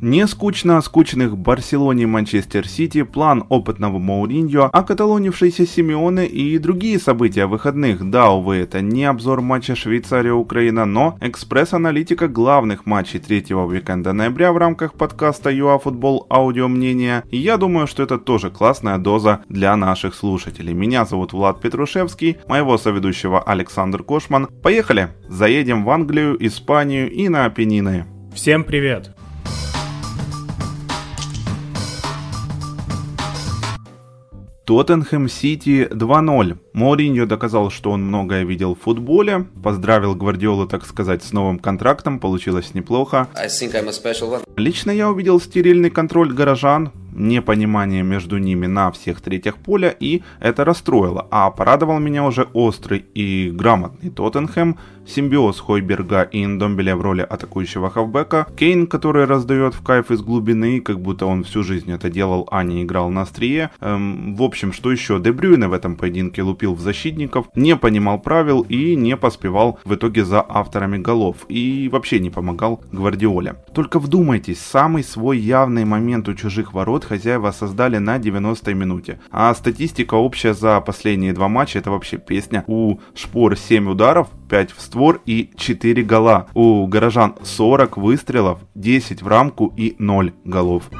Не скучно о скучных Барселоне и Манчестер Сити, план опытного Мауриньо, окаталонившийся Симеоне и другие события выходных. Да, увы, это не обзор матча Швейцария-Украина, но экспресс-аналитика главных матчей третьего уикенда ноября в рамках подкаста ЮАФутбол Аудио Мнения. И я думаю, что это тоже классная доза для наших слушателей. Меня зовут Влад Петрушевский, моего соведущего Александр Кошман. Поехали! Заедем в Англию, Испанию и на Апеннины. Всем привет! Тоттенхэм Сити 2-0. Мориньо доказал, что он многое видел в футболе. Поздравил Гвардиолу, так сказать, с новым контрактом. Получилось неплохо. Лично я увидел стерильный контроль горожан, непонимание между ними на всех третьих поля, и это расстроило. А порадовал меня уже острый и грамотный Тоттенхэм, симбиоз Хойберга и Индомбеля в роли атакующего хавбека, Кейн, который раздает в кайф из глубины, как будто он всю жизнь это делал, а не играл на острие. Эм, в общем, что еще? Дебрюйне в этом поединке лупил в защитников, не понимал правил и не поспевал в итоге за авторами голов. И вообще не помогал Гвардиоле. Только вдумайтесь, самый свой явный момент у чужих ворот хозяева создали на 90-й минуте. А статистика общая за последние два матча это вообще песня. У Шпор 7 ударов, 5 в створ и 4 гола. У горожан 40 выстрелов, 10 в рамку и 0 голов.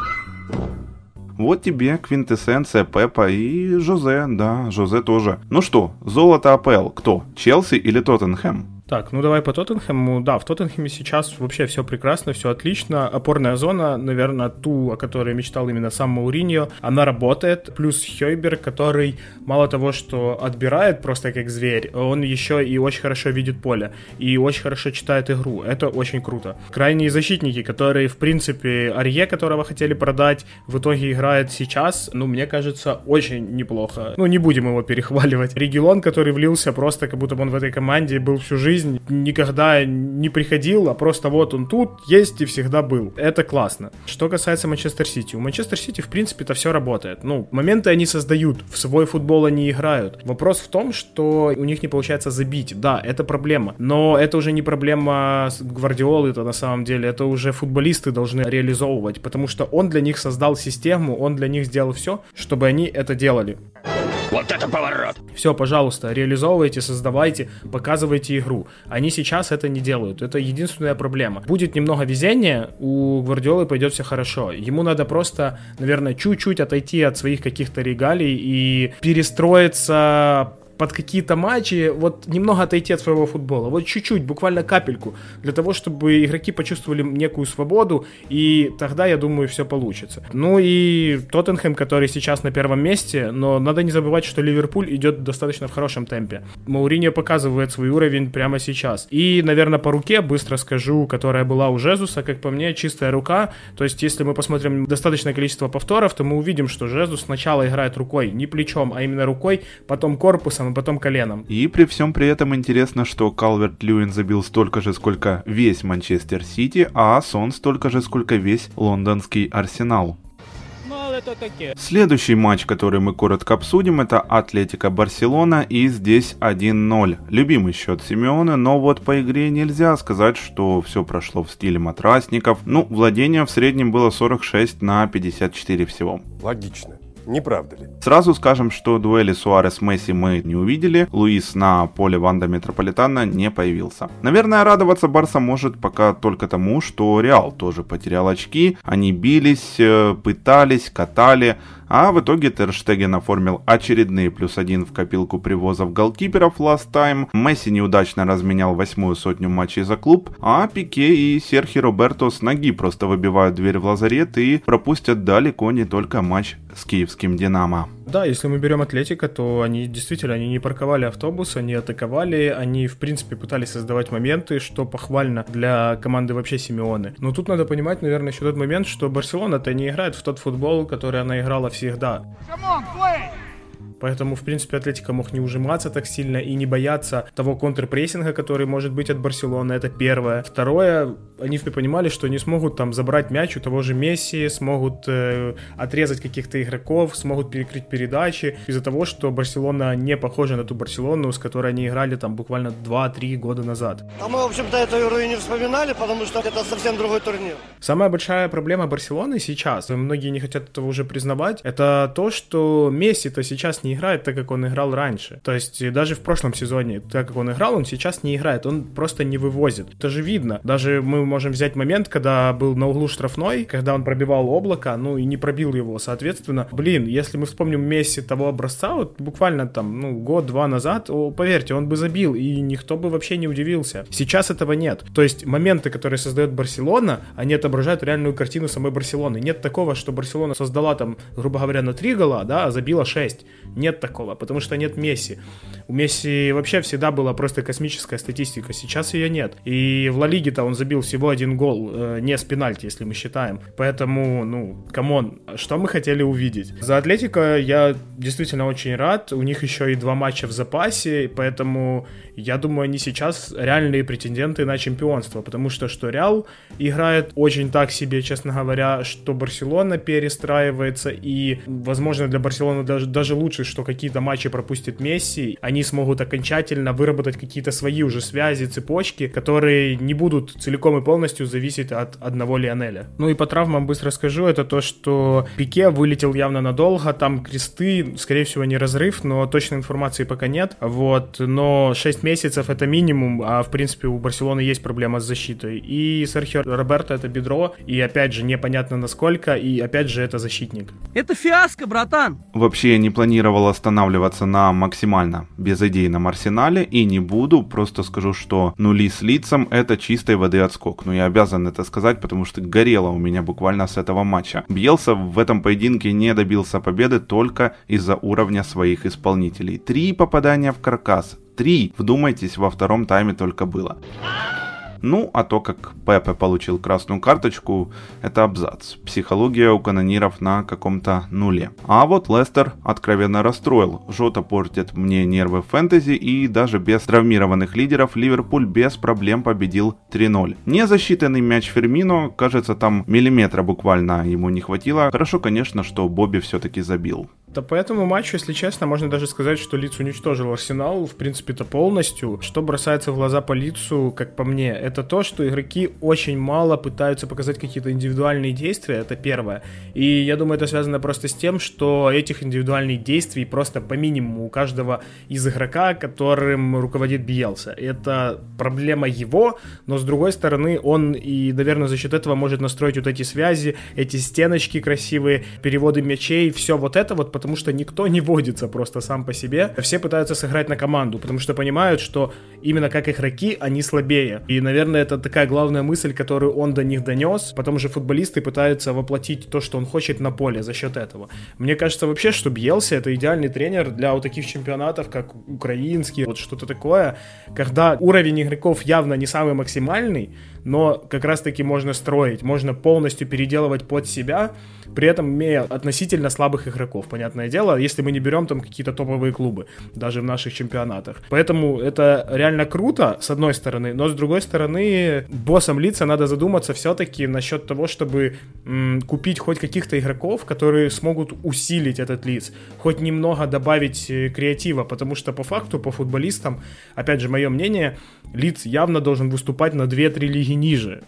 Вот тебе квинтэссенция Пепа и Жозе, да, Жозе тоже. Ну что, золото АПЛ кто? Челси или Тоттенхэм? Так, ну давай по Тоттенхэму. Да, в Тоттенхэме сейчас вообще все прекрасно, все отлично. Опорная зона, наверное, ту, о которой мечтал именно сам Мауриньо, она работает. Плюс Хойбер, который мало того, что отбирает просто как зверь, он еще и очень хорошо видит поле. И очень хорошо читает игру. Это очень круто. Крайние защитники, которые, в принципе, Арье, которого хотели продать, в итоге играет сейчас, ну, мне кажется, очень неплохо. Ну, не будем его перехваливать. Регилон, который влился просто, как будто бы он в этой команде был всю жизнь, жизнь никогда не приходил, а просто вот он тут есть и всегда был. Это классно. Что касается Манчестер Сити. У Манчестер Сити, в принципе, это все работает. Ну, моменты они создают, в свой футбол они играют. Вопрос в том, что у них не получается забить. Да, это проблема. Но это уже не проблема Гвардиолы, это на самом деле. Это уже футболисты должны реализовывать, потому что он для них создал систему, он для них сделал все, чтобы они это делали. Вот это поворот! Все, пожалуйста, реализовывайте, создавайте, показывайте игру. Они сейчас это не делают. Это единственная проблема. Будет немного везения, у Гвардиолы пойдет все хорошо. Ему надо просто, наверное, чуть-чуть отойти от своих каких-то регалий и перестроиться под какие-то матчи, вот немного отойти от своего футбола, вот чуть-чуть, буквально капельку, для того, чтобы игроки почувствовали некую свободу, и тогда, я думаю, все получится. Ну и Тоттенхэм, который сейчас на первом месте, но надо не забывать, что Ливерпуль идет достаточно в хорошем темпе. Мауриньо показывает свой уровень прямо сейчас. И, наверное, по руке быстро скажу, которая была у Жезуса, как по мне, чистая рука. То есть, если мы посмотрим достаточное количество повторов, то мы увидим, что Жезус сначала играет рукой, не плечом, а именно рукой, потом корпусом, корпусом потом коленом. И при всем при этом интересно, что Калверт Льюин забил столько же, сколько весь Манчестер Сити, а Сон столько же, сколько весь лондонский Арсенал. Ну, Следующий матч, который мы коротко обсудим, это Атлетика Барселона, и здесь 1-0. Любимый счет Симеона, но вот по игре нельзя сказать, что все прошло в стиле матрасников. Ну, владение в среднем было 46 на 54 всего. Логично. Не правда ли? Сразу скажем, что дуэли Суарес-Месси мы не увидели. Луис на поле Ванда Метрополитана не появился. Наверное, радоваться Барса может пока только тому, что Реал тоже потерял очки. Они бились, э, пытались, катали, а в итоге Терштеген оформил очередные плюс один в копилку привозов голкиперов last time. Месси неудачно разменял восьмую сотню матчей за клуб, а Пике и Серхи Роберто с ноги просто выбивают дверь в лазарет и пропустят далеко не только матч с киевским «Динамо». Да, если мы берем Атлетика, то они действительно они не парковали автобус, они атаковали, они в принципе пытались создавать моменты, что похвально для команды вообще Симеоны. Но тут надо понимать, наверное, еще тот момент, что Барселона-то не играет в тот футбол, который она играла всегда. Поэтому, в принципе, Атлетика мог не ужиматься так сильно и не бояться того контрпрессинга, который может быть от Барселоны. Это первое. Второе, они понимали, что они смогут там забрать мяч у того же Месси, смогут э, отрезать каких-то игроков, смогут перекрыть передачи из-за того, что Барселона не похожа на ту Барселону, с которой они играли там буквально 2-3 года назад. А мы, в общем-то, эту игру и не вспоминали, потому что это совсем другой турнир. Самая большая проблема Барселоны сейчас, многие не хотят этого уже признавать, это то, что Месси-то сейчас не играет так, как он играл раньше. То есть даже в прошлом сезоне, так как он играл, он сейчас не играет, он просто не вывозит. Это же видно. Даже мы можем взять момент, когда был на углу штрафной, когда он пробивал облако, ну и не пробил его, соответственно. Блин, если мы вспомним Месси того образца, вот буквально там, ну, год-два назад, о, поверьте, он бы забил, и никто бы вообще не удивился. Сейчас этого нет. То есть моменты, которые создает Барселона, они отображают реальную картину самой Барселоны. Нет такого, что Барселона создала там, грубо говоря, на 3 гола, да, а забила 6. Нет такого, потому что нет Месси. У Месси вообще всегда была просто космическая статистика, сейчас ее нет. И в Ла Лиге-то он забил всего один гол, э, не с пенальти, если мы считаем. Поэтому, ну, come on, что мы хотели увидеть? За Атлетика я действительно очень рад. У них еще и два матча в запасе, поэтому я думаю, они сейчас реальные претенденты на чемпионство, потому что что Реал играет очень так себе, честно говоря, что Барселона перестраивается, и, возможно, для Барселоны даже, даже лучше, что какие-то матчи пропустит Месси, они смогут окончательно выработать какие-то свои уже связи, цепочки, которые не будут целиком и полностью зависеть от одного Лионеля. Ну и по травмам быстро скажу, это то, что Пике вылетел явно надолго, там кресты, скорее всего, не разрыв, но точной информации пока нет, вот, но 6 месяцев это минимум, а в принципе у Барселоны есть проблема с защитой. И Серхио Роберто это бедро, и опять же непонятно насколько, и опять же это защитник. Это фиаско, братан! Вообще я не планировал останавливаться на максимально безыдейном арсенале и не буду, просто скажу, что нули с лицом это чистой воды отскок. Но я обязан это сказать, потому что горело у меня буквально с этого матча. Бьелса в этом поединке не добился победы только из-за уровня своих исполнителей. Три попадания в каркас, Три, вдумайтесь, во втором тайме только было. Ну, а то, как Пепе получил красную карточку, это абзац. Психология у канониров на каком-то нуле. А вот Лестер откровенно расстроил. Жота портит мне нервы фэнтези и даже без травмированных лидеров Ливерпуль без проблем победил 3-0. Незасчитанный мяч Фермино, кажется, там миллиметра буквально ему не хватило. Хорошо, конечно, что Бобби все-таки забил. Да по этому матчу, если честно, можно даже сказать, что Лиц уничтожил Арсенал, в принципе-то полностью. Что бросается в глаза по Лицу, как по мне, это то, что игроки очень мало пытаются показать какие-то индивидуальные действия, это первое. И я думаю, это связано просто с тем, что этих индивидуальных действий просто по минимуму у каждого из игрока, которым руководит Биелса. Это проблема его, но с другой стороны, он и, наверное, за счет этого может настроить вот эти связи, эти стеночки красивые, переводы мячей, все вот это вот, потому что никто не водится просто сам по себе. Все пытаются сыграть на команду, потому что понимают, что именно как игроки они слабее. И, наверное, это такая главная мысль, которую он до них донес. Потом же футболисты пытаются воплотить то, что он хочет на поле за счет этого. Мне кажется вообще, что Бьелси это идеальный тренер для вот таких чемпионатов, как украинский, вот что-то такое, когда уровень игроков явно не самый максимальный, но как раз-таки можно строить, можно полностью переделывать под себя, при этом имея относительно слабых игроков, понятное дело, если мы не берем там какие-то топовые клубы, даже в наших чемпионатах. Поэтому это реально круто, с одной стороны, но с другой стороны, боссом лица надо задуматься все-таки насчет того, чтобы м, купить хоть каких-то игроков, которые смогут усилить этот лиц, хоть немного добавить э, креатива, потому что по факту, по футболистам, опять же, мое мнение, лиц явно должен выступать на 2-3 лиги ниже.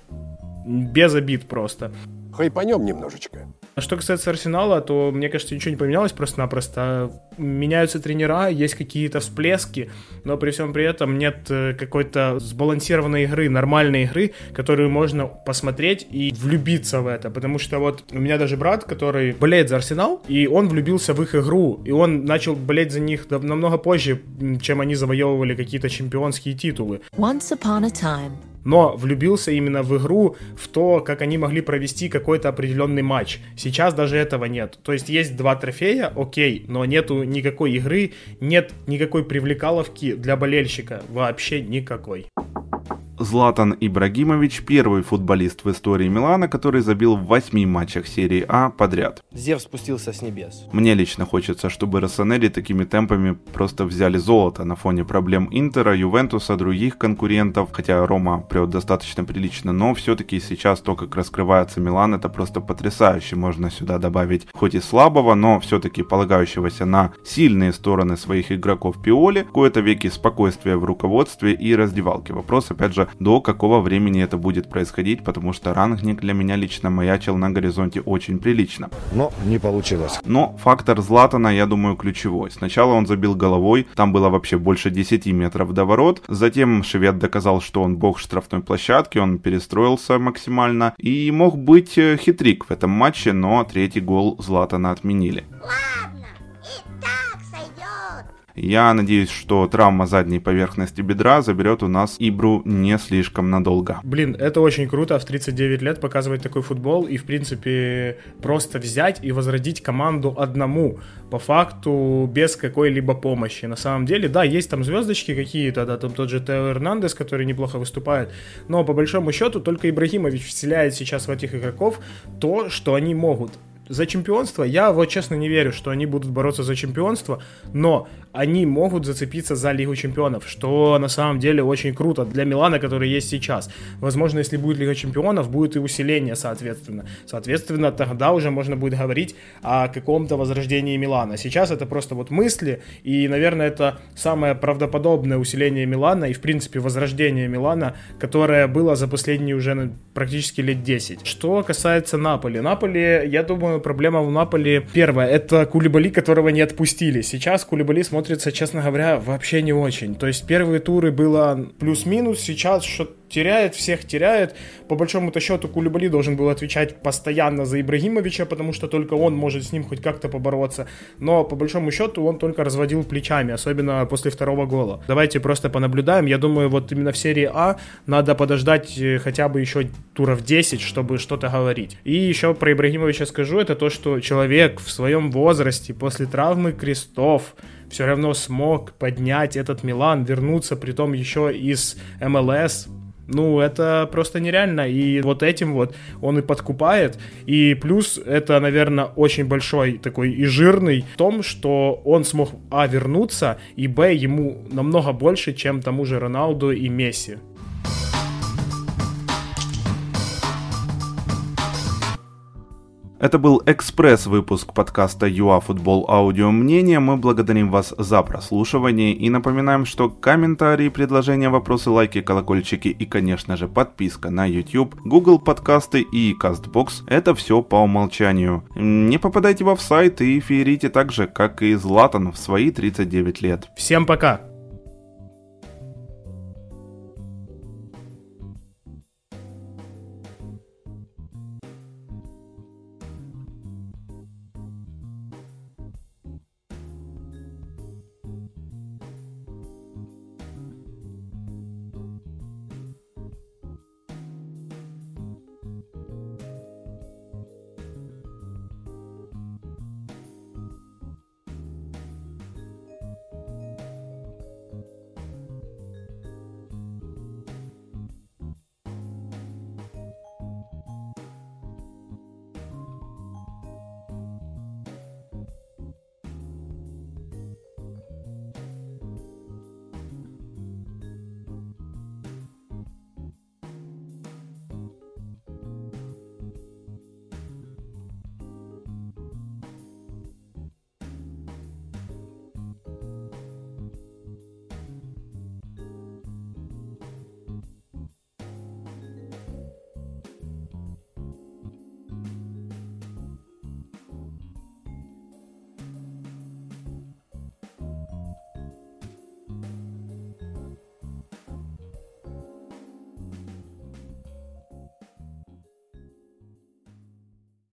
Без обид просто. Хайпанем немножечко. А что касается Арсенала, то, мне кажется, ничего не поменялось просто-напросто. Меняются тренера, есть какие-то всплески, но при всем при этом нет э, какой-то сбалансированной игры, нормальной игры, которую можно посмотреть и влюбиться в это. Потому что вот у меня даже брат, который болеет за Арсенал, и он влюбился в их игру, и он начал болеть за них намного позже, чем они завоевывали какие-то чемпионские титулы. Once upon a time но влюбился именно в игру, в то, как они могли провести какой-то определенный матч. Сейчас даже этого нет. То есть есть два трофея, окей, но нету никакой игры, нет никакой привлекаловки для болельщика, вообще никакой. Златан Ибрагимович – первый футболист в истории Милана, который забил в восьми матчах серии А подряд. Зев спустился с небес. Мне лично хочется, чтобы Россонери такими темпами просто взяли золото на фоне проблем Интера, Ювентуса, других конкурентов, хотя Рома прет достаточно прилично, но все-таки сейчас то, как раскрывается Милан, это просто потрясающе. Можно сюда добавить хоть и слабого, но все-таки полагающегося на сильные стороны своих игроков Пиоли, кое-то веки спокойствия в руководстве и раздевалке. Вопрос, опять же, до какого времени это будет происходить, потому что рангник для меня лично маячил на горизонте очень прилично. Но не получилось. Но фактор Златана, я думаю, ключевой. Сначала он забил головой, там было вообще больше 10 метров до ворот. Затем швед доказал, что он бог штрафной площадки, он перестроился максимально. И мог быть э, хитрик в этом матче, но третий гол Златана отменили. Я надеюсь, что травма задней поверхности бедра заберет у нас Ибру не слишком надолго. Блин, это очень круто в 39 лет показывать такой футбол и, в принципе, просто взять и возродить команду одному, по факту, без какой-либо помощи. На самом деле, да, есть там звездочки какие-то, да, там тот же Тео Эрнандес, который неплохо выступает, но по большому счету только Ибрагимович вселяет сейчас в этих игроков то, что они могут за чемпионство, я вот честно не верю, что они будут бороться за чемпионство, но они могут зацепиться за Лигу чемпионов, что на самом деле очень круто для Милана, который есть сейчас. Возможно, если будет Лига чемпионов, будет и усиление, соответственно. Соответственно, тогда уже можно будет говорить о каком-то возрождении Милана. Сейчас это просто вот мысли, и, наверное, это самое правдоподобное усиление Милана и, в принципе, возрождение Милана, которое было за последние уже ну, практически лет 10. Что касается Наполи. Наполи, я думаю, проблема в Наполе первая. Это Кулибали, которого не отпустили. Сейчас Кулибали смотрится, честно говоря, вообще не очень. То есть первые туры было плюс-минус, сейчас что теряет, всех теряет. По большому-то счету Кулибали должен был отвечать постоянно за Ибрагимовича, потому что только он может с ним хоть как-то побороться. Но по большому счету он только разводил плечами, особенно после второго гола. Давайте просто понаблюдаем. Я думаю, вот именно в серии А надо подождать э, хотя бы еще туров 10, чтобы что-то говорить. И еще про Ибрагимовича скажу, это то, что человек в своем возрасте после травмы крестов все равно смог поднять этот Милан, вернуться, при том еще из МЛС, ну, это просто нереально. И вот этим вот он и подкупает. И плюс это, наверное, очень большой такой и жирный в том, что он смог, а, вернуться, и, б, ему намного больше, чем тому же Роналду и Месси. Это был экспресс-выпуск подкаста ЮАФутбол Аудио Мнение. Мы благодарим вас за прослушивание и напоминаем, что комментарии, предложения, вопросы, лайки, колокольчики и, конечно же, подписка на YouTube, Google подкасты и CastBox – это все по умолчанию. Не попадайте в офсайт и феерите так же, как и Златан в свои 39 лет. Всем пока!